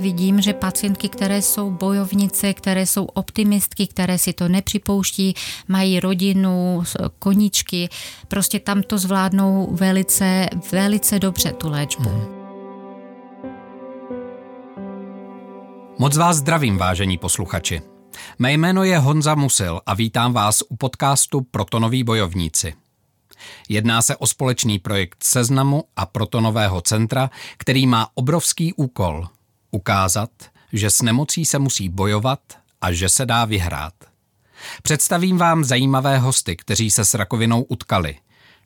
Vidím, že pacientky, které jsou bojovnice, které jsou optimistky, které si to nepřipouští, mají rodinu, koníčky, prostě tam to zvládnou velice, velice dobře tu léčbu. Hmm. Moc vás zdravím, vážení posluchači. Mé jméno je Honza Musil a vítám vás u podcastu Protonoví bojovníci. Jedná se o společný projekt Seznamu a Protonového centra, který má obrovský úkol – ukázat, že s nemocí se musí bojovat a že se dá vyhrát. Představím vám zajímavé hosty, kteří se s rakovinou utkali.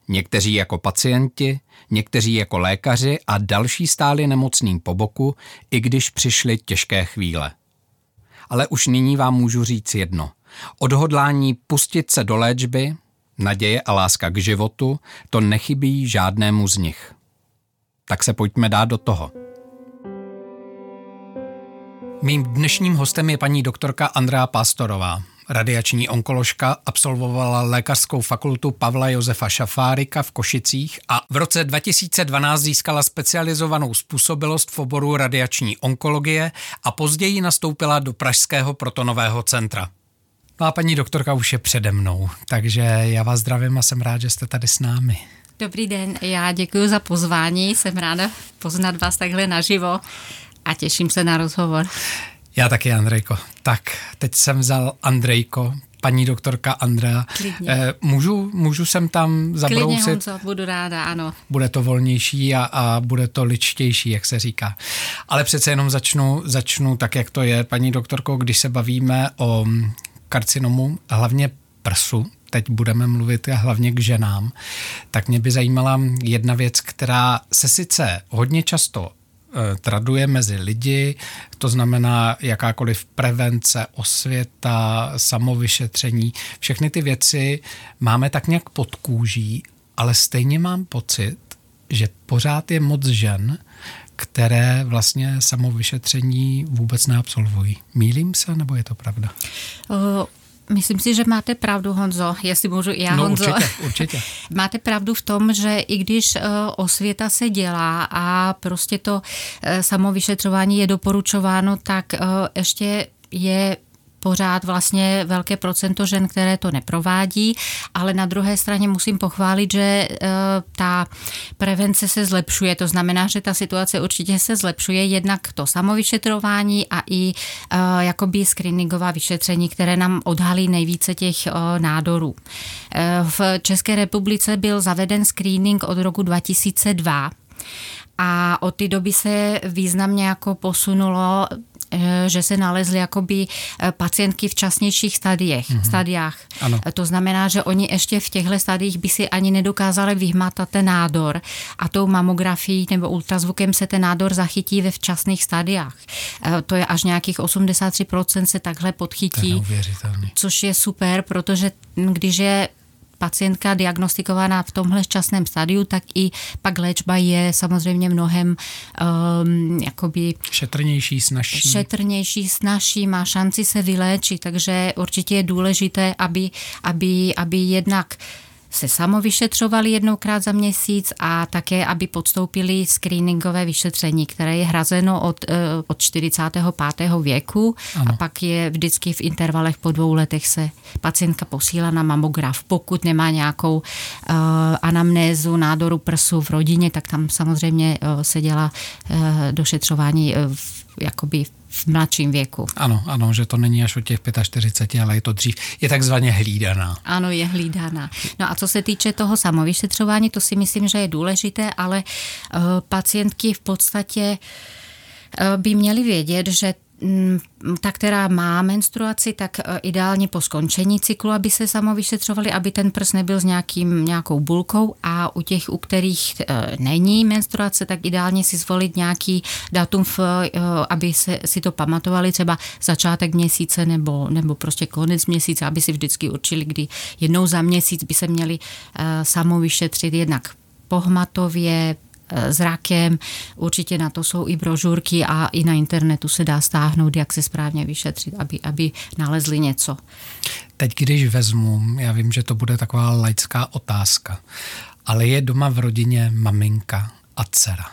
Někteří jako pacienti, někteří jako lékaři a další stáli nemocným po boku, i když přišly těžké chvíle. Ale už nyní vám můžu říct jedno. Odhodlání pustit se do léčby, naděje a láska k životu, to nechybí žádnému z nich. Tak se pojďme dát do toho. Mým dnešním hostem je paní doktorka Andrea Pastorová. Radiační onkoložka absolvovala lékařskou fakultu Pavla Josefa Šafárika v Košicích a v roce 2012 získala specializovanou způsobilost v oboru radiační onkologie a později nastoupila do Pražského protonového centra. No a paní doktorka už je přede mnou, takže já vás zdravím a jsem rád, že jste tady s námi. Dobrý den, já děkuji za pozvání, jsem ráda poznat vás takhle naživo a těším se na rozhovor. Já taky, Andrejko. Tak, teď jsem vzal Andrejko, paní doktorka Andrea. Eh, můžu, můžu sem tam zabrousit? Klidně, Honzo, budu ráda, ano. Bude to volnější a, a bude to ličtější, jak se říká. Ale přece jenom začnu, začnu tak, jak to je, paní doktorko, když se bavíme o karcinomu, hlavně prsu, teď budeme mluvit hlavně k ženám, tak mě by zajímala jedna věc, která se sice hodně často traduje mezi lidi, to znamená jakákoliv prevence, osvěta, samovyšetření, všechny ty věci máme tak nějak pod kůží, ale stejně mám pocit, že pořád je moc žen, které vlastně samovyšetření vůbec neabsolvují. Mílím se, nebo je to pravda? Myslím si, že máte pravdu, Honzo, jestli můžu já, no, Honzo. Určitě, určitě. máte pravdu v tom, že i když uh, osvěta se dělá a prostě to uh, samovyšetřování je doporučováno, tak uh, ještě je pořád vlastně velké procento žen, které to neprovádí, ale na druhé straně musím pochválit, že eh, ta prevence se zlepšuje. To znamená, že ta situace určitě se zlepšuje, jednak to samovyšetrování a i eh, jakoby screeningová vyšetření, které nám odhalí nejvíce těch eh, nádorů. V České republice byl zaveden screening od roku 2002 a od té doby se významně jako posunulo že se nalezly jakoby eh, pacientky v časnějších stadiích. Mm-hmm. stadiách. Ano. Eh, to znamená, že oni ještě v těchto stadiích by si ani nedokázali vyhmatat ten nádor a tou mamografií nebo ultrazvukem se ten nádor zachytí ve včasných stadiách. To je až nějakých 83% se takhle podchytí, což je super, protože když je pacientka diagnostikovaná v tomhle časném stadiu, tak i pak léčba je samozřejmě mnohem um, jakoby šetrnější, snažší. Šetrnější, snažší, má šanci se vyléčit, takže určitě je důležité, aby, aby, aby jednak se samovyšetřovali jednoukrát za měsíc a také, aby podstoupili screeningové vyšetření, které je hrazeno od, eh, od 45. věku ano. a pak je vždycky v intervalech po dvou letech se pacientka posílá na mamograf. Pokud nemá nějakou uh, anamnézu nádoru prsu v rodině, tak tam samozřejmě uh, se dělá uh, došetřování uh, v, jakoby v mladším věku. Ano, ano, že to není až od těch 45, ale je to dřív. Je takzvaně hlídaná. Ano, je hlídaná. No a co se týče toho samovyšetřování, to si myslím, že je důležité, ale uh, pacientky v podstatě uh, by měly vědět, že ta, která má menstruaci, tak e, ideálně po skončení cyklu, aby se samo vyšetřovali, aby ten prs nebyl s nějakým, nějakou bulkou. A u těch, u kterých e, není menstruace, tak ideálně si zvolit nějaký datum, v, e, aby se, si to pamatovali, třeba začátek měsíce nebo, nebo prostě konec měsíce, aby si vždycky určili, kdy jednou za měsíc by se měli samo vyšetřit jednak pohmatově, zrakem. Určitě na to jsou i brožurky a i na internetu se dá stáhnout, jak se správně vyšetřit, aby, aby nalezli něco. Teď, když vezmu, já vím, že to bude taková laická otázka, ale je doma v rodině maminka a dcera.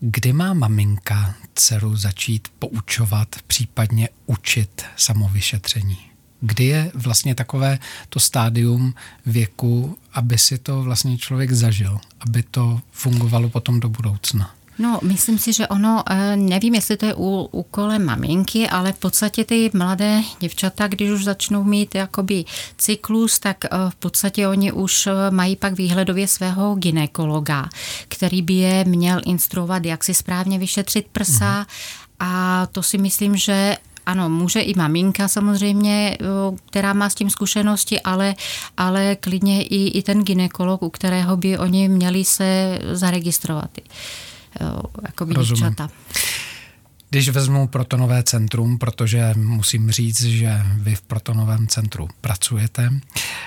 Kdy má maminka dceru začít poučovat, případně učit samovyšetření? Kdy je vlastně takové to stádium věku, aby si to vlastně člověk zažil, aby to fungovalo potom do budoucna? No, myslím si, že ono, eh, nevím, jestli to je úkolem maminky, ale v podstatě ty mladé děvčata, když už začnou mít jakoby cyklus, tak eh, v podstatě oni už eh, mají pak výhledově svého ginekologa, který by je měl instruovat, jak si správně vyšetřit prsa mhm. a to si myslím, že ano, může i maminka samozřejmě, která má s tím zkušenosti, ale, ale klidně i, i ten ginekolog, u kterého by oni měli se zaregistrovat jako děvčata. Když vezmu protonové centrum, protože musím říct, že vy v protonovém centru pracujete,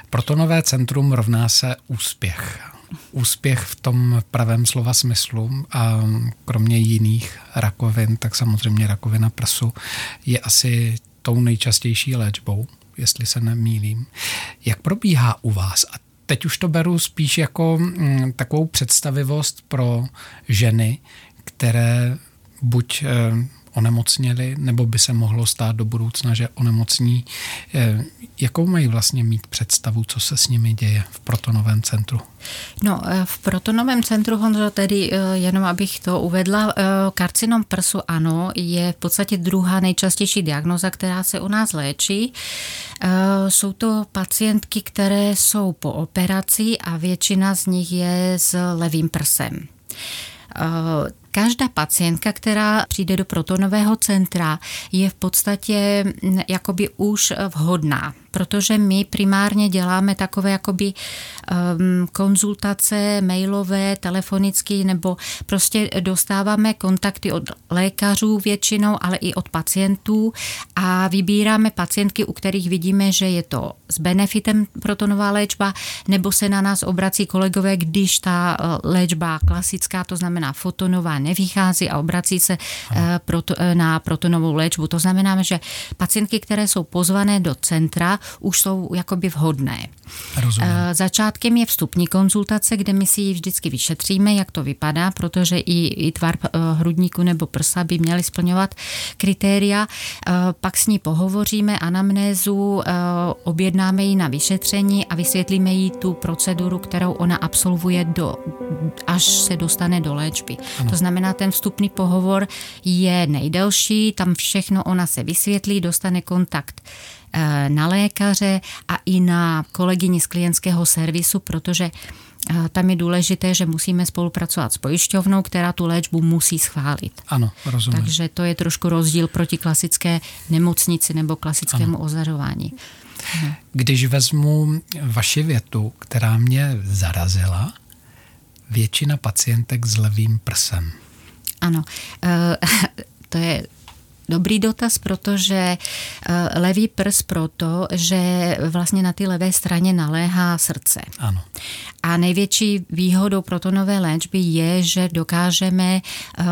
protonové centrum rovná se úspěch. Úspěch v tom pravém slova smyslu a kromě jiných rakovin, tak samozřejmě rakovina prsu je asi tou nejčastější léčbou, jestli se nemýlím. Jak probíhá u vás? A teď už to beru spíš jako mm, takovou představivost pro ženy, které buď eh, onemocněli, nebo by se mohlo stát do budoucna, že onemocní. Eh, jakou mají vlastně mít představu, co se s nimi děje v protonovém centru? No, eh, v protonovém centru, Honzo, tedy jenom abych to uvedla, karcinom prsu ano, je v podstatě druhá nejčastější diagnoza, která se u nás léčí. Jsou to pacientky, které jsou po operaci a většina z nich je s levým prsem. Každá pacientka, která přijde do protonového centra, je v podstatě jakoby už vhodná protože my primárně děláme takové jakoby um, konzultace mailové, telefonické, nebo prostě dostáváme kontakty od lékařů většinou, ale i od pacientů a vybíráme pacientky, u kterých vidíme, že je to s benefitem protonová léčba, nebo se na nás obrací kolegové, když ta uh, léčba klasická, to znamená fotonová, nevychází a obrací se uh, na protonovou léčbu. To znamená, že pacientky, které jsou pozvané do centra, už jsou jakoby vhodné. Rozumím. Eh, začátkem je vstupní konzultace, kde my si ji vždycky vyšetříme, jak to vypadá, protože i, i tvar eh, hrudníku nebo prsa by měly splňovat kritéria. Eh, pak s ní pohovoříme anamnézu, objednáme ji na vyšetření a vysvětlíme jí tu proceduru, kterou ona absolvuje do, až se dostane do léčby. Ano. To znamená, ten vstupný pohovor je nejdelší, tam všechno ona se vysvětlí, dostane kontakt na lékaře a i na kolegyni z klientského servisu, protože eh, tam je důležité, že musíme spolupracovat s pojišťovnou, která tu léčbu musí schválit. Ano, rozumím. Takže to je trošku rozdíl proti klasické nemocnici nebo klasickému ano. ozařování. Když vezmu vaši větu, která mě zarazila, většina pacientek s levým prsem. Ano, eh, to je Dobrý dotaz, protože eh, levý prs proto, že vlastně na ty levé straně naléhá srdce. Ano. A největší výhodou protonové léčby je, že dokážeme uh,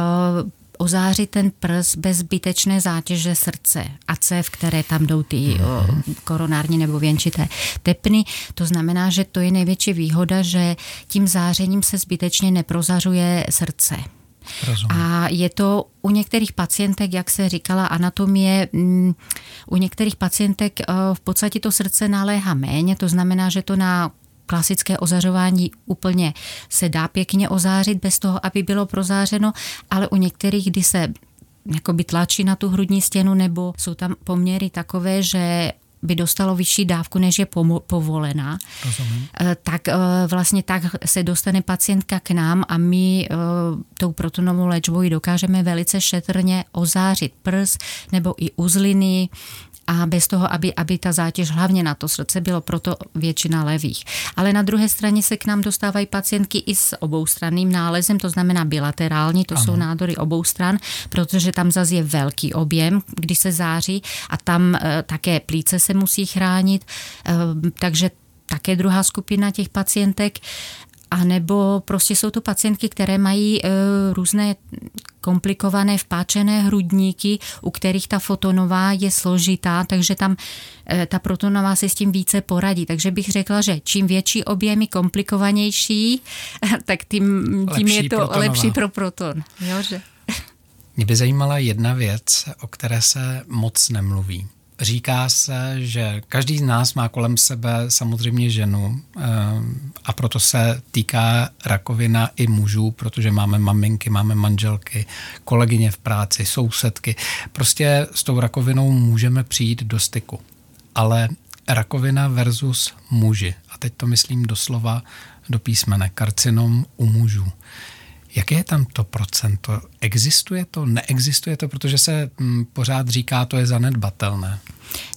ozářit ten prs bez zbytečné zátěže srdce a cév, které tam jdou ty mm-hmm. koronární nebo věnčité tepny. To znamená, že to je největší výhoda, že tím zářením se zbytečně neprozařuje srdce. Rozumím. A je to u některých pacientek, jak se říkala, anatomie, mm, u některých pacientek eh, v podstatě to srdce naléhá méně, to znamená, že to na klasické ozařování úplně se dá pěkně ozářit bez toho, aby bylo prozářeno, ale u některých, kdy se jakoby tlačí na tu hrudní stěnu, nebo jsou tam poměry takové, že by dostalo vyšší dávku, než je povolená, Rozumím. Eh, tak eh, vlastně tak se dostane pacientka k nám a my eh, tou protonovou léčbou ji dokážeme velice šetrně ozářit prs nebo i uzliny, a bez toho, aby, aby ta zátěž hlavně na to srdce bylo proto většina levých. Ale na druhé straně se k nám dostávají pacientky i s oboustranným nálezem, to znamená bilaterální, to ano. jsou nádory obou stran, protože tam zase je velký objem, když se září a tam e, také plíce se musí chránit, e, takže také druhá skupina těch pacientek. A nebo prostě jsou to pacientky, které mají e, různé komplikované vpáčené hrudníky, u kterých ta fotonová je složitá, takže tam eh, ta protonová si s tím více poradí. Takže bych řekla, že čím větší objemy komplikovanější, tak tím, tím je to protonová. lepší pro proton. Jo, že? Mě by zajímala jedna věc, o které se moc nemluví. Říká se, že každý z nás má kolem sebe samozřejmě ženu eh, a proto se týká rakovina i mužů, protože máme maminky, máme manželky, kolegyně v práci, sousedky. Prostě s tou rakovinou můžeme přijít do styku. Ale rakovina versus muži, a teď to myslím doslova do písmene, karcinom u mužů. Jaké je tam to procento? Existuje to, neexistuje to, protože se hm, pořád říká, to je zanedbatelné.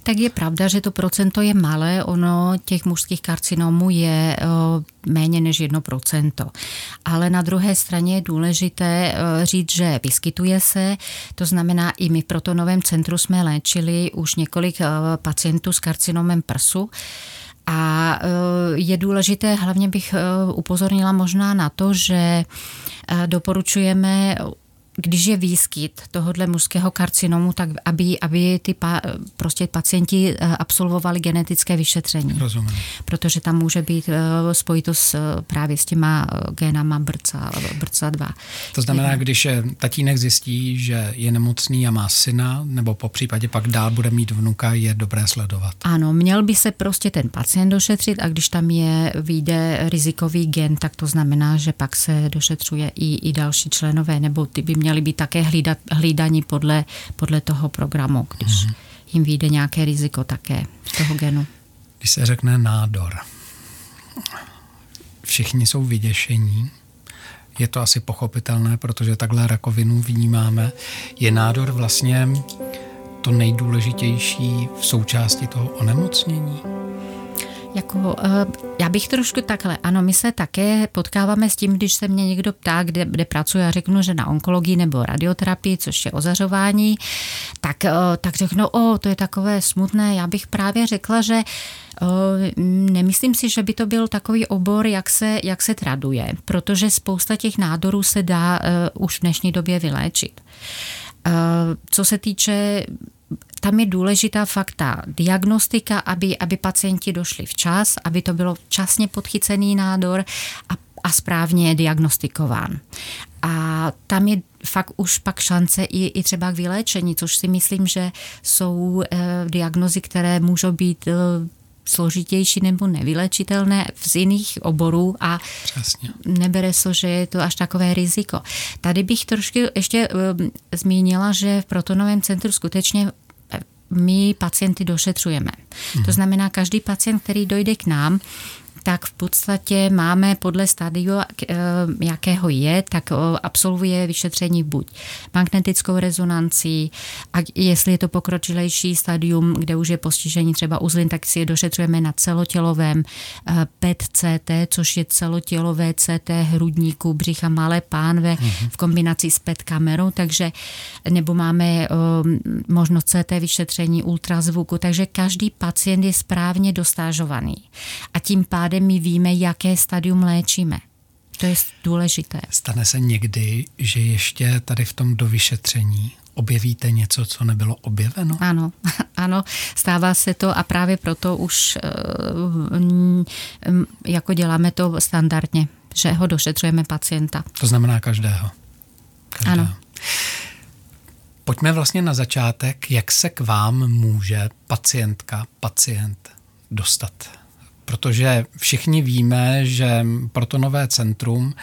Tak je pravda, že to procento je malé, ono těch mužských karcinomů je méně než 1%. Ale na druhé straně je důležité říct, že vyskytuje se, to znamená i my v protonovém centru jsme léčili už několik pacientů s karcinomem prsu, a je důležité, hlavně bych upozornila možná na to, že doporučujeme když je výskyt tohohle mužského karcinomu, tak aby, aby ty pa, prostě pacienti eh, absolvovali genetické vyšetření. Rozumím. Protože tam může být eh, spojitost právě s těma eh, génama BRCA, BRCA 2. To znamená, když tatínek zjistí, že je nemocný a má syna, nebo po případě pak dál bude mít vnuka, je dobré sledovat. Ano, měl by se prostě ten pacient došetřit a když tam je, vyjde rizikový gen, tak to znamená, že pak se došetřuje i, i další členové, nebo ty by měli být také hlídat, hlídaní podle, podle toho programu, když mm-hmm. jim vyjde nějaké riziko také z toho genu. Když se řekne nádor, všichni jsou vyděšení, je to asi pochopitelné, protože takhle rakovinu vnímáme. Je nádor vlastně to nejdůležitější v součásti toho onemocnění? Jako, eh, já bych trošku takhle, ano, my se také potkáváme s tím, když se mě někdo ptá, kde, kde pracuji, já řeknu, že na onkologii nebo radioterapii, což je ozařování, tak, eh, tak řeknu, o, to je takové smutné, já bych právě řekla, že eh, Nemyslím si, že by to byl takový obor, jak se, jak se traduje, protože spousta těch nádorů se dá už v dnešní době vyléčit. Co se týče tam je důležitá fakta diagnostika, aby, aby pacienti došli včas, aby to bylo časně podchycený nádor a, a správně diagnostikován. A tam je fakt už pak šance i, i třeba k vyléčení, což si myslím, že jsou e, diagnozy, které můžou být e, složitější nebo nevylečitelné z jiných oborů a Přesně. nebere se, že je to až takové riziko. Tady bych trošku ještě uh, zmínila, že v protonovém centru skutečně my pacienty došetřujeme. To znamená, každý pacient, který dojde k nám, tak v podstatě máme podle stadiu, eh, jakého je, tak eh, absolvuje vyšetření buď magnetickou rezonancí, a jestli je to pokročilejší stadium, kde už je postižení třeba uzlin, tak si je došetřujeme na celotělovém eh, PET-CT, což je celotělové CT hrudníku, břicha, malé pánve mhm. v kombinaci s PET kamerou, takže nebo máme možnost CT vyšetření ultrazvuku, takže každý pacient je správně dostážovaný. A tím pádem pádem my víme, jaké stadium léčíme. To je důležité. Stane se někdy, že ještě tady v tom dovyšetření objevíte něco, co nebylo objeveno? Ano, ano, stává se to a právě proto už uh, jako děláme to standardně, že ho došetřujeme pacienta. To znamená každého. každého. Ano. Pojďme vlastně na začátek, jak se k vám může pacientka, pacient dostat protože všichni víme, že protonové centrum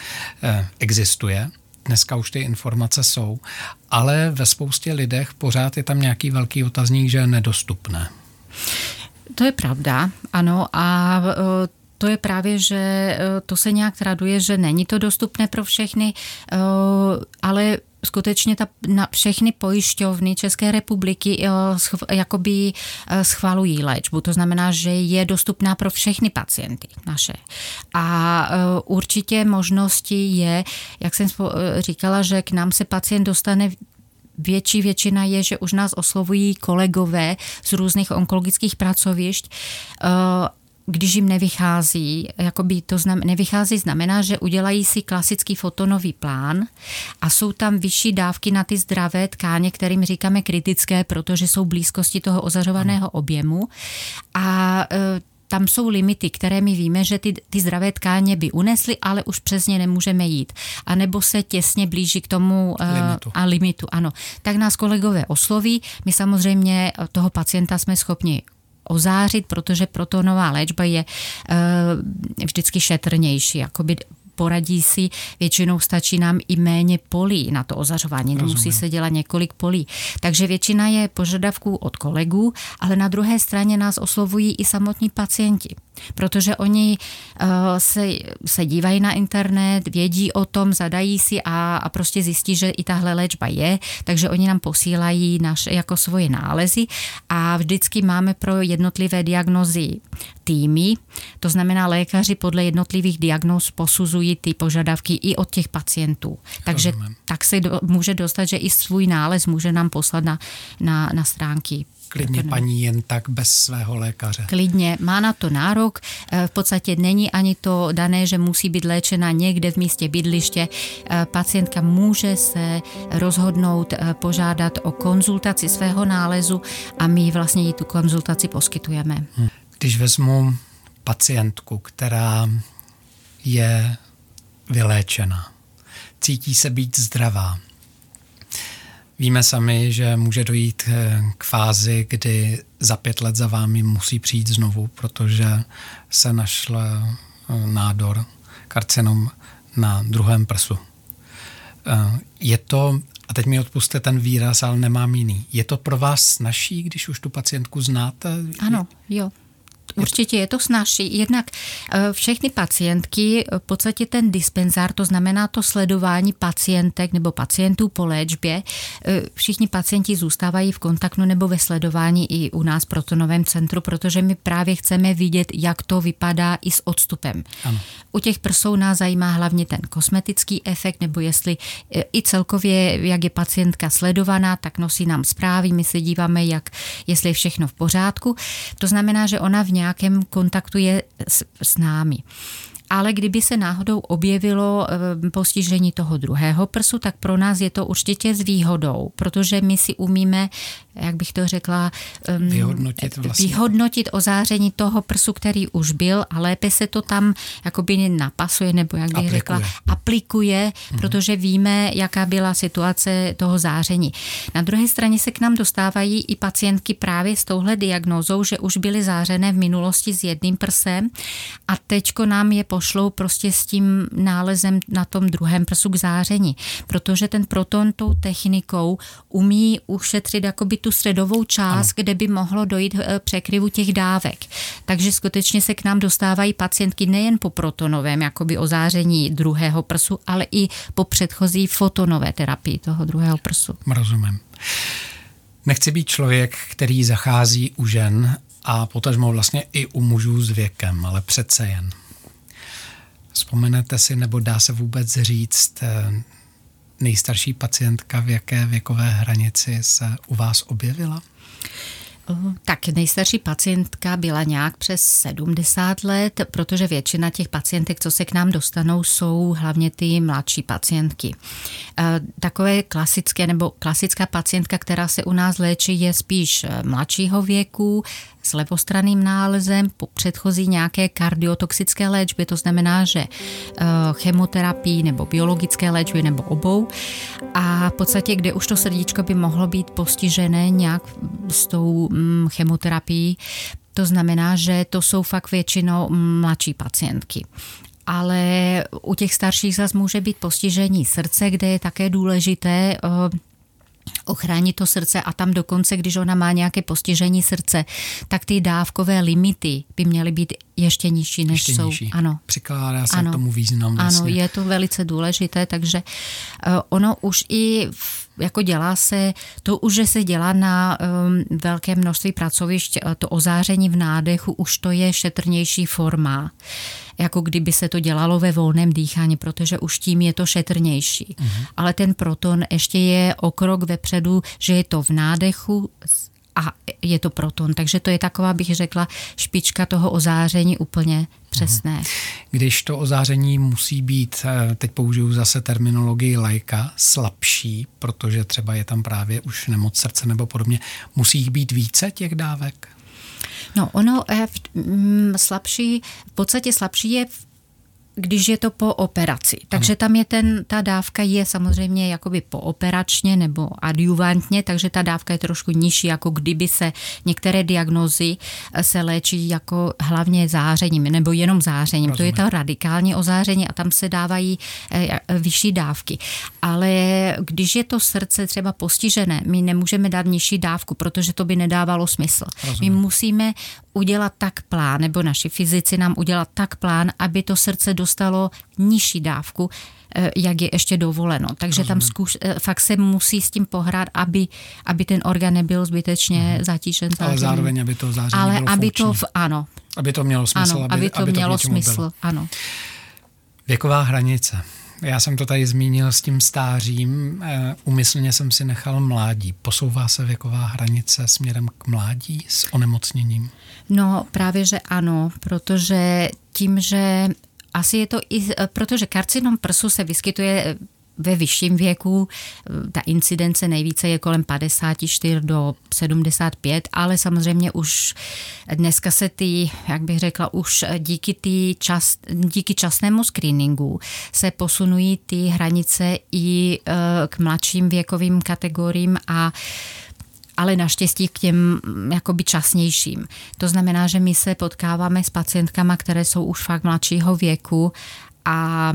eh, existuje, dneska už ty informace jsou, ale ve spoustě lidech pořád je tam nějaký velký otazník, že je nedostupné. To je pravda, ano, a eh, to je právě, že eh, to se nějak traduje, že není to dostupné pro všechny, ale skutečně ta, na všechny pojišťovny České republiky eh, jakoby eh, schvalují léčbu. To znamená, že je dostupná pro všechny pacienty naše. A eh, určitě možnosti je, jak jsem říkala, že k nám se pacient dostane větší většina je, že už nás oslovují kolegové z různých onkologických pracovišť když jim nevychází, jakoby to znam, nevychází znamená, že udělají si klasický fotonový plán a jsou tam vyšší dávky na ty zdravé tkáně, kterým říkáme kritické, protože jsou blízkosti toho ozařovaného objemu a e, tam jsou limity, které my víme, že ty, ty zdravé tkáně by unesly, ale už přes ně nemůžeme jít. A nebo se těsně blíží k tomu uh, limitu. a limitu. Ano. Tak nás kolegové osloví. My samozřejmě toho pacienta jsme schopni ozářit, protože protonová léčba je uh, vždycky šetrnější, jakoby poradí si, většinou stačí nám i méně polí na to ozařování, nemusí Rozumím. se dělat několik polí. Takže většina je požadavků od kolegů, ale na druhé straně nás oslovují i samotní pacienti protože oni uh, se, se dívají na internet, vědí o tom, zadají si a, a prostě zjistí, že i tahle léčba je, takže oni nám posílají naš, jako svoje nálezy a vždycky máme pro jednotlivé diagnozy týmy, to znamená lékaři podle jednotlivých diagnóz posuzují ty požadavky i od těch pacientů. Takže Rozumím. tak se do, může dostat, že i svůj nález může nám poslat na, na, na stránky Klidně paní jen tak bez svého lékaře. Klidně, má na to nárok. E, v podstatě není ani to dané, že musí být léčena někde v místě bydliště. E, pacientka může se rozhodnout e, požádat o konzultaci svého nálezu a my vlastně jí tu konzultaci poskytujeme. Hm. Když vezmu pacientku, která je vyléčena, cítí se být zdravá, Víme sami, že může dojít eh, k fázi, kdy za pět let za vámi musí přijít znovu, protože se našl eh, nádor, karcinom na druhém prsu. Eh, je to, a teď mi odpuste ten výraz, ale nemám jiný, je to pro vás snažší, když už tu pacientku znáte? Ano, jo. Určitě je to snažší. Jednak eh, všechny pacientky, eh, v podstatě ten dispenzár, to znamená to sledování pacientek nebo pacientů po léčbě, eh, všichni pacienti zůstávají v kontaktu nebo ve sledování i u nás v protonovém centru, protože my právě chceme vidět, jak to vypadá i s odstupem. Ano. U těch prsou nás zajímá hlavně ten kosmetický efekt, nebo jestli i celkově, jak je pacientka sledovaná, tak nosí nám zprávy, my se díváme, jak, jestli je všechno v pořádku. To znamená, že ona v nějakém kontaktu je s, s námi. Ale kdyby se náhodou objevilo eh, postižení toho druhého prsu, tak pro nás je to určitě s výhodou, protože my si umíme, jak bych to řekla, vyhodnotit, vlastně. vyhodnotit ozáření toho prsu, který už byl a lépe se to tam jakoby napasuje, nebo jak bych aplikuje. řekla, aplikuje, mhm. protože víme, jaká byla situace toho záření. Na druhé straně se k nám dostávají i pacientky právě s touhle diagnózou, že už byly zářené v minulosti s jedným prsem a teďko nám je po pošlou prostě s tím nálezem na tom druhém prsu k záření, protože ten proton tou technikou umí ušetřit jakoby tu středovou část, ano. kde by mohlo dojít eh, překryvu těch dávek. Takže skutečně se k nám dostávají pacientky nejen po protonovém jakoby ozáření druhého prsu, ale i po předchozí fotonové terapii toho druhého prsu. Rozumím. Nechci být člověk, který zachází u žen a potažmo vlastně i u mužů s věkem, ale přece jen. Vzpomenete si, nebo dá se vůbec říct, eh, nejstarší pacientka v jaké věkové hranici se u vás objevila? Tak nejstarší pacientka byla nějak přes 70 let, protože většina těch pacientek, co se k nám dostanou, jsou hlavně ty mladší pacientky. E, takové klasické nebo klasická pacientka, která se u nás léčí, je spíš e, mladšího věku, s levostranným nálezem po předchozí nějaké kardiotoxické léčby, to znamená, že eh, chemoterapii nebo biologické léčby nebo obou. A v podstatě, kde už to srdíčko by mohlo být postižené nějak s tou mm, chemoterapií, to znamená, že to jsou fakt většinou mladší pacientky. Ale u těch starších zase může být postižení srdce, kde je také důležité eh, ochránit to srdce a tam dokonce, když ona má nějaké postižení srdce, tak ty dávkové limity by měly být ještě nižší, než ještě jsou. Nižší. Ano. Přikládá se ano. k tomu význam. Vlastně. Ano, je to velice důležité, takže uh, ono už i v, jako dělá se, to už, že se dělá na um, velké množství pracovišť, uh, to ozáření v nádechu, už to je šetrnější forma jako kdyby se to dělalo ve volném dýchání, protože už tím je to šetrnější. Uh-huh. Ale ten proton ještě je o krok vepředu, že je to v nádechu a je to proton. Takže to je taková, bych řekla, špička toho ozáření úplně přesné. Mhm. Když to ozáření musí být, eh, teď použiju zase terminologii lajka, slabší, protože třeba je tam právě už nemoc srdce nebo podobně, musí jich být více těch dávek? No ono je mm, slabší, v podstatě slabší je když je to po operaci. Takže tam je ten, ta dávka je samozřejmě jakoby pooperačně nebo adjuvantně, takže ta dávka je trošku nižší, jako kdyby se některé diagnózy eh, se léčí jako hlavně zářením nebo jenom zářením. Rozumím. To je to radikální ozáření a tam se dávají eh, vyšší dávky. Ale když je to srdce třeba postižené, my nemůžeme dát nižší dávku, protože to by nedávalo smysl. Rozumím. My musíme udělat tak plán, nebo naši fyzici nám udělat tak plán, aby to srdce dostalo nižší dávku, eh, jak je ještě dovoleno. Takže Rozumím. tam zkuš, eh, fakt se musí s tím pohrát, aby, aby ten orgán nebyl zbytečně hmm. zatížen. Ale zároveň, aby to záření Ale bylo aby funkční. to, ano. Aby to mělo smysl. Ano, aby, aby to aby mělo to smysl, bylo. ano. Věková hranice. Já jsem to tady zmínil s tím stářím. Umyslně eh, jsem si nechal mládí. Posouvá se věková hranice směrem k mládí s onemocněním? No právě, že ano, protože tím, že asi je to i, protože karcinom prsu se vyskytuje ve vyšším věku ta incidence nejvíce je kolem 54 do 75, ale samozřejmě už dneska se ty, jak bych řekla, už díky, ty čas, díky časnému screeningu se posunují ty hranice i e, k mladším věkovým kategoriím a ale naštěstí k těm jakoby časnějším. To znamená, že my se potkáváme s pacientkama, které jsou už fakt mladšího věku a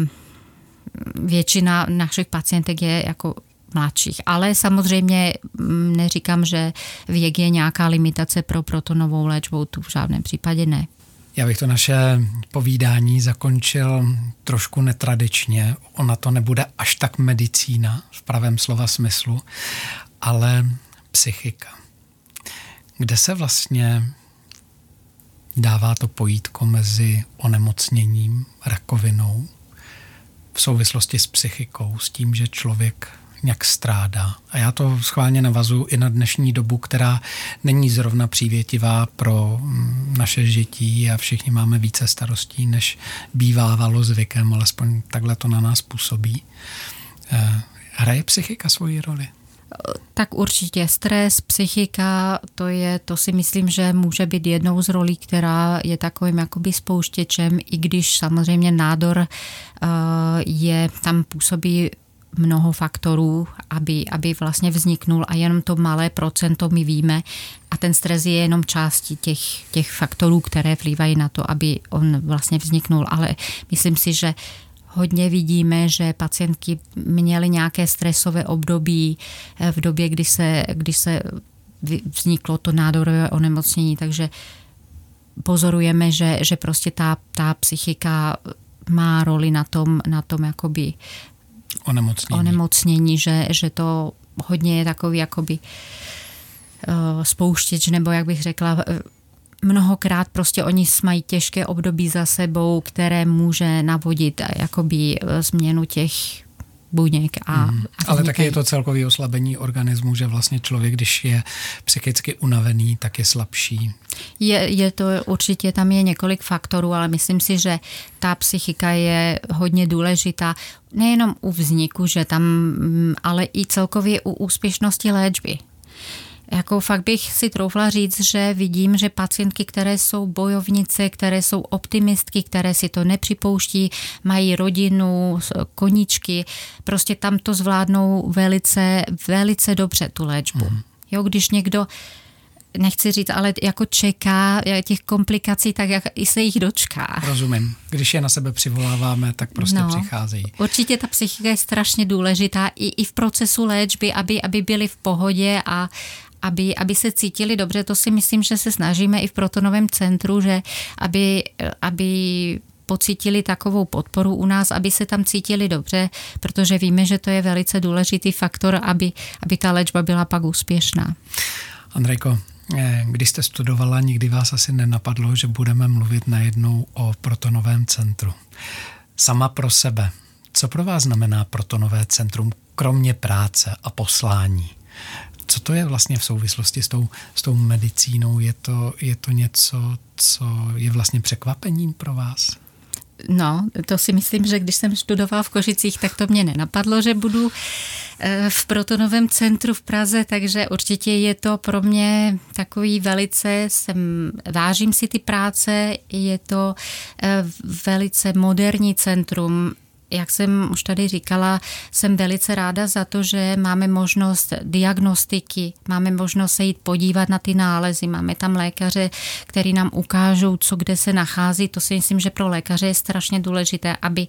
většina našich pacientek je jako mladších. Ale samozřejmě mm, neříkám, že věk je nějaká limitace pro protonovou léčbu, tu v žádném případě ne. Já bych to naše povídání zakončil trošku netradičně. Ona to nebude až tak medicína v pravém slova smyslu, ale psychika. Kde se vlastně dává to pojítko mezi onemocněním, rakovinou v souvislosti s psychikou, s tím, že člověk nějak strádá. A já to schválně navazu i na dnešní dobu, která není zrovna přívětivá pro mm, naše žití a všichni máme více starostí, než bývávalo zvykem, alespoň takhle to na nás působí. Eh, hraje psychika svoji roli? Tak určitě stres, psychika, to je, to si myslím, že může být jednou z rolí, která je takovým jakoby spouštěčem, i když samozřejmě nádor eh, je, tam působí mnoho faktorů, aby, aby vlastně vzniknul a jenom to malé procento my víme a ten stres je jenom částí těch, těch faktorů, které vlívají na to, aby on vlastně vzniknul, ale myslím si, že hodně vidíme, že pacientky měly nějaké stresové období eh, v době, kdy se, kdy se vzniklo to nádorové onemocnění, takže pozorujeme, že, že prostě ta, ta psychika má roli na tom, na tom jakoby onemocnění, onemocnění že, že to hodně je takový jakoby uh, spouštěč, nebo jak bych řekla, mnohokrát prostě oni mají těžké období za sebou, které může navodit jakoby e, změnu těch buněk. A, mm. a Ale také je to celkový oslabení organismu, že vlastně člověk, když je psychicky unavený, tak je slabší. Je, je to určitě, tam je několik faktorů, ale myslím si, že ta psychika je hodně důležitá nejenom u vzniku, že tam, mm, ale i celkově u úspěšnosti léčby. Jako fakt bych si troufla říct, že vidím, že pacientky, které jsou bojovnice, které jsou optimistky, které si to nepřipouští, mají rodinu, koničky, prostě tam to zvládnou velice, velice dobře tu léčbu. Mm. Jo, když někdo nechci říct, ale jako čeká těch komplikací, tak jak i se jich dočká. Rozumím. Když je na sebe přivoláváme, tak prostě no, přicházejí. Určitě ta psychika je strašně důležitá i, i v procesu léčby, aby, aby byli v pohodě a, aby, aby se cítili dobře. To si myslím, že se snažíme i v protonovém centru, že aby, aby pocítili takovou podporu u nás, aby se tam cítili dobře, protože víme, že to je velice důležitý faktor, aby, aby ta léčba byla pak úspěšná. Andrejko, eh, když jste studovala, nikdy vás asi nenapadlo, že budeme mluvit najednou o protonovém centru. Sama pro sebe, co pro vás znamená protonové centrum, kromě práce a poslání? Co to je vlastně v souvislosti s tou, s tou medicínou? Je to, je to něco, co je vlastně překvapením pro vás? No, to si myslím, že když jsem studoval v Košicích, tak to mě nenapadlo, že budu eh, v protonovém centru v Praze, takže určitě je to pro mě takový velice, jsem, vážím si ty práce, je to eh, velice moderní centrum, jak jsem už tady říkala, jsem velice ráda za to, že máme možnost diagnostiky, máme možnost se jít podívat na ty nálezy, máme tam lékaře, který nám ukážou, co kde se nachází. To si myslím, že pro lékaře je strašně důležité, aby,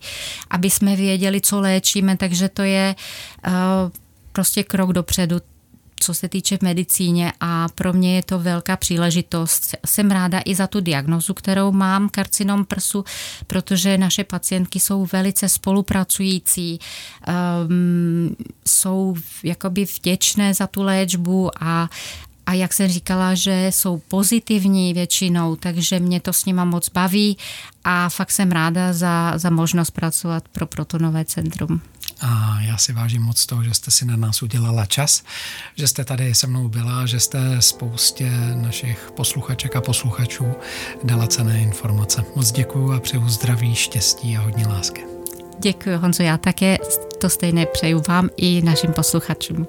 aby jsme věděli, co léčíme, takže to je uh, prostě krok dopředu co se týče v medicíně a pro mě je to velká příležitost. Jsem ráda i za tu diagnozu, kterou mám, karcinom prsu, protože naše pacientky jsou velice spolupracující, um, jsou jakoby vděčné za tu léčbu a, a jak jsem říkala, že jsou pozitivní většinou, takže mě to s nima moc baví a fakt jsem ráda za, za možnost pracovat pro Protonové centrum. A já si vážím moc toho, že jste si na nás udělala čas, že jste tady se mnou byla, že jste spoustě našich posluchaček a posluchačů dala cené informace. Moc děkuji a přeju zdraví, štěstí a hodně lásky. Děkuji, Honzo, já také to stejné přeju vám i našim posluchačům.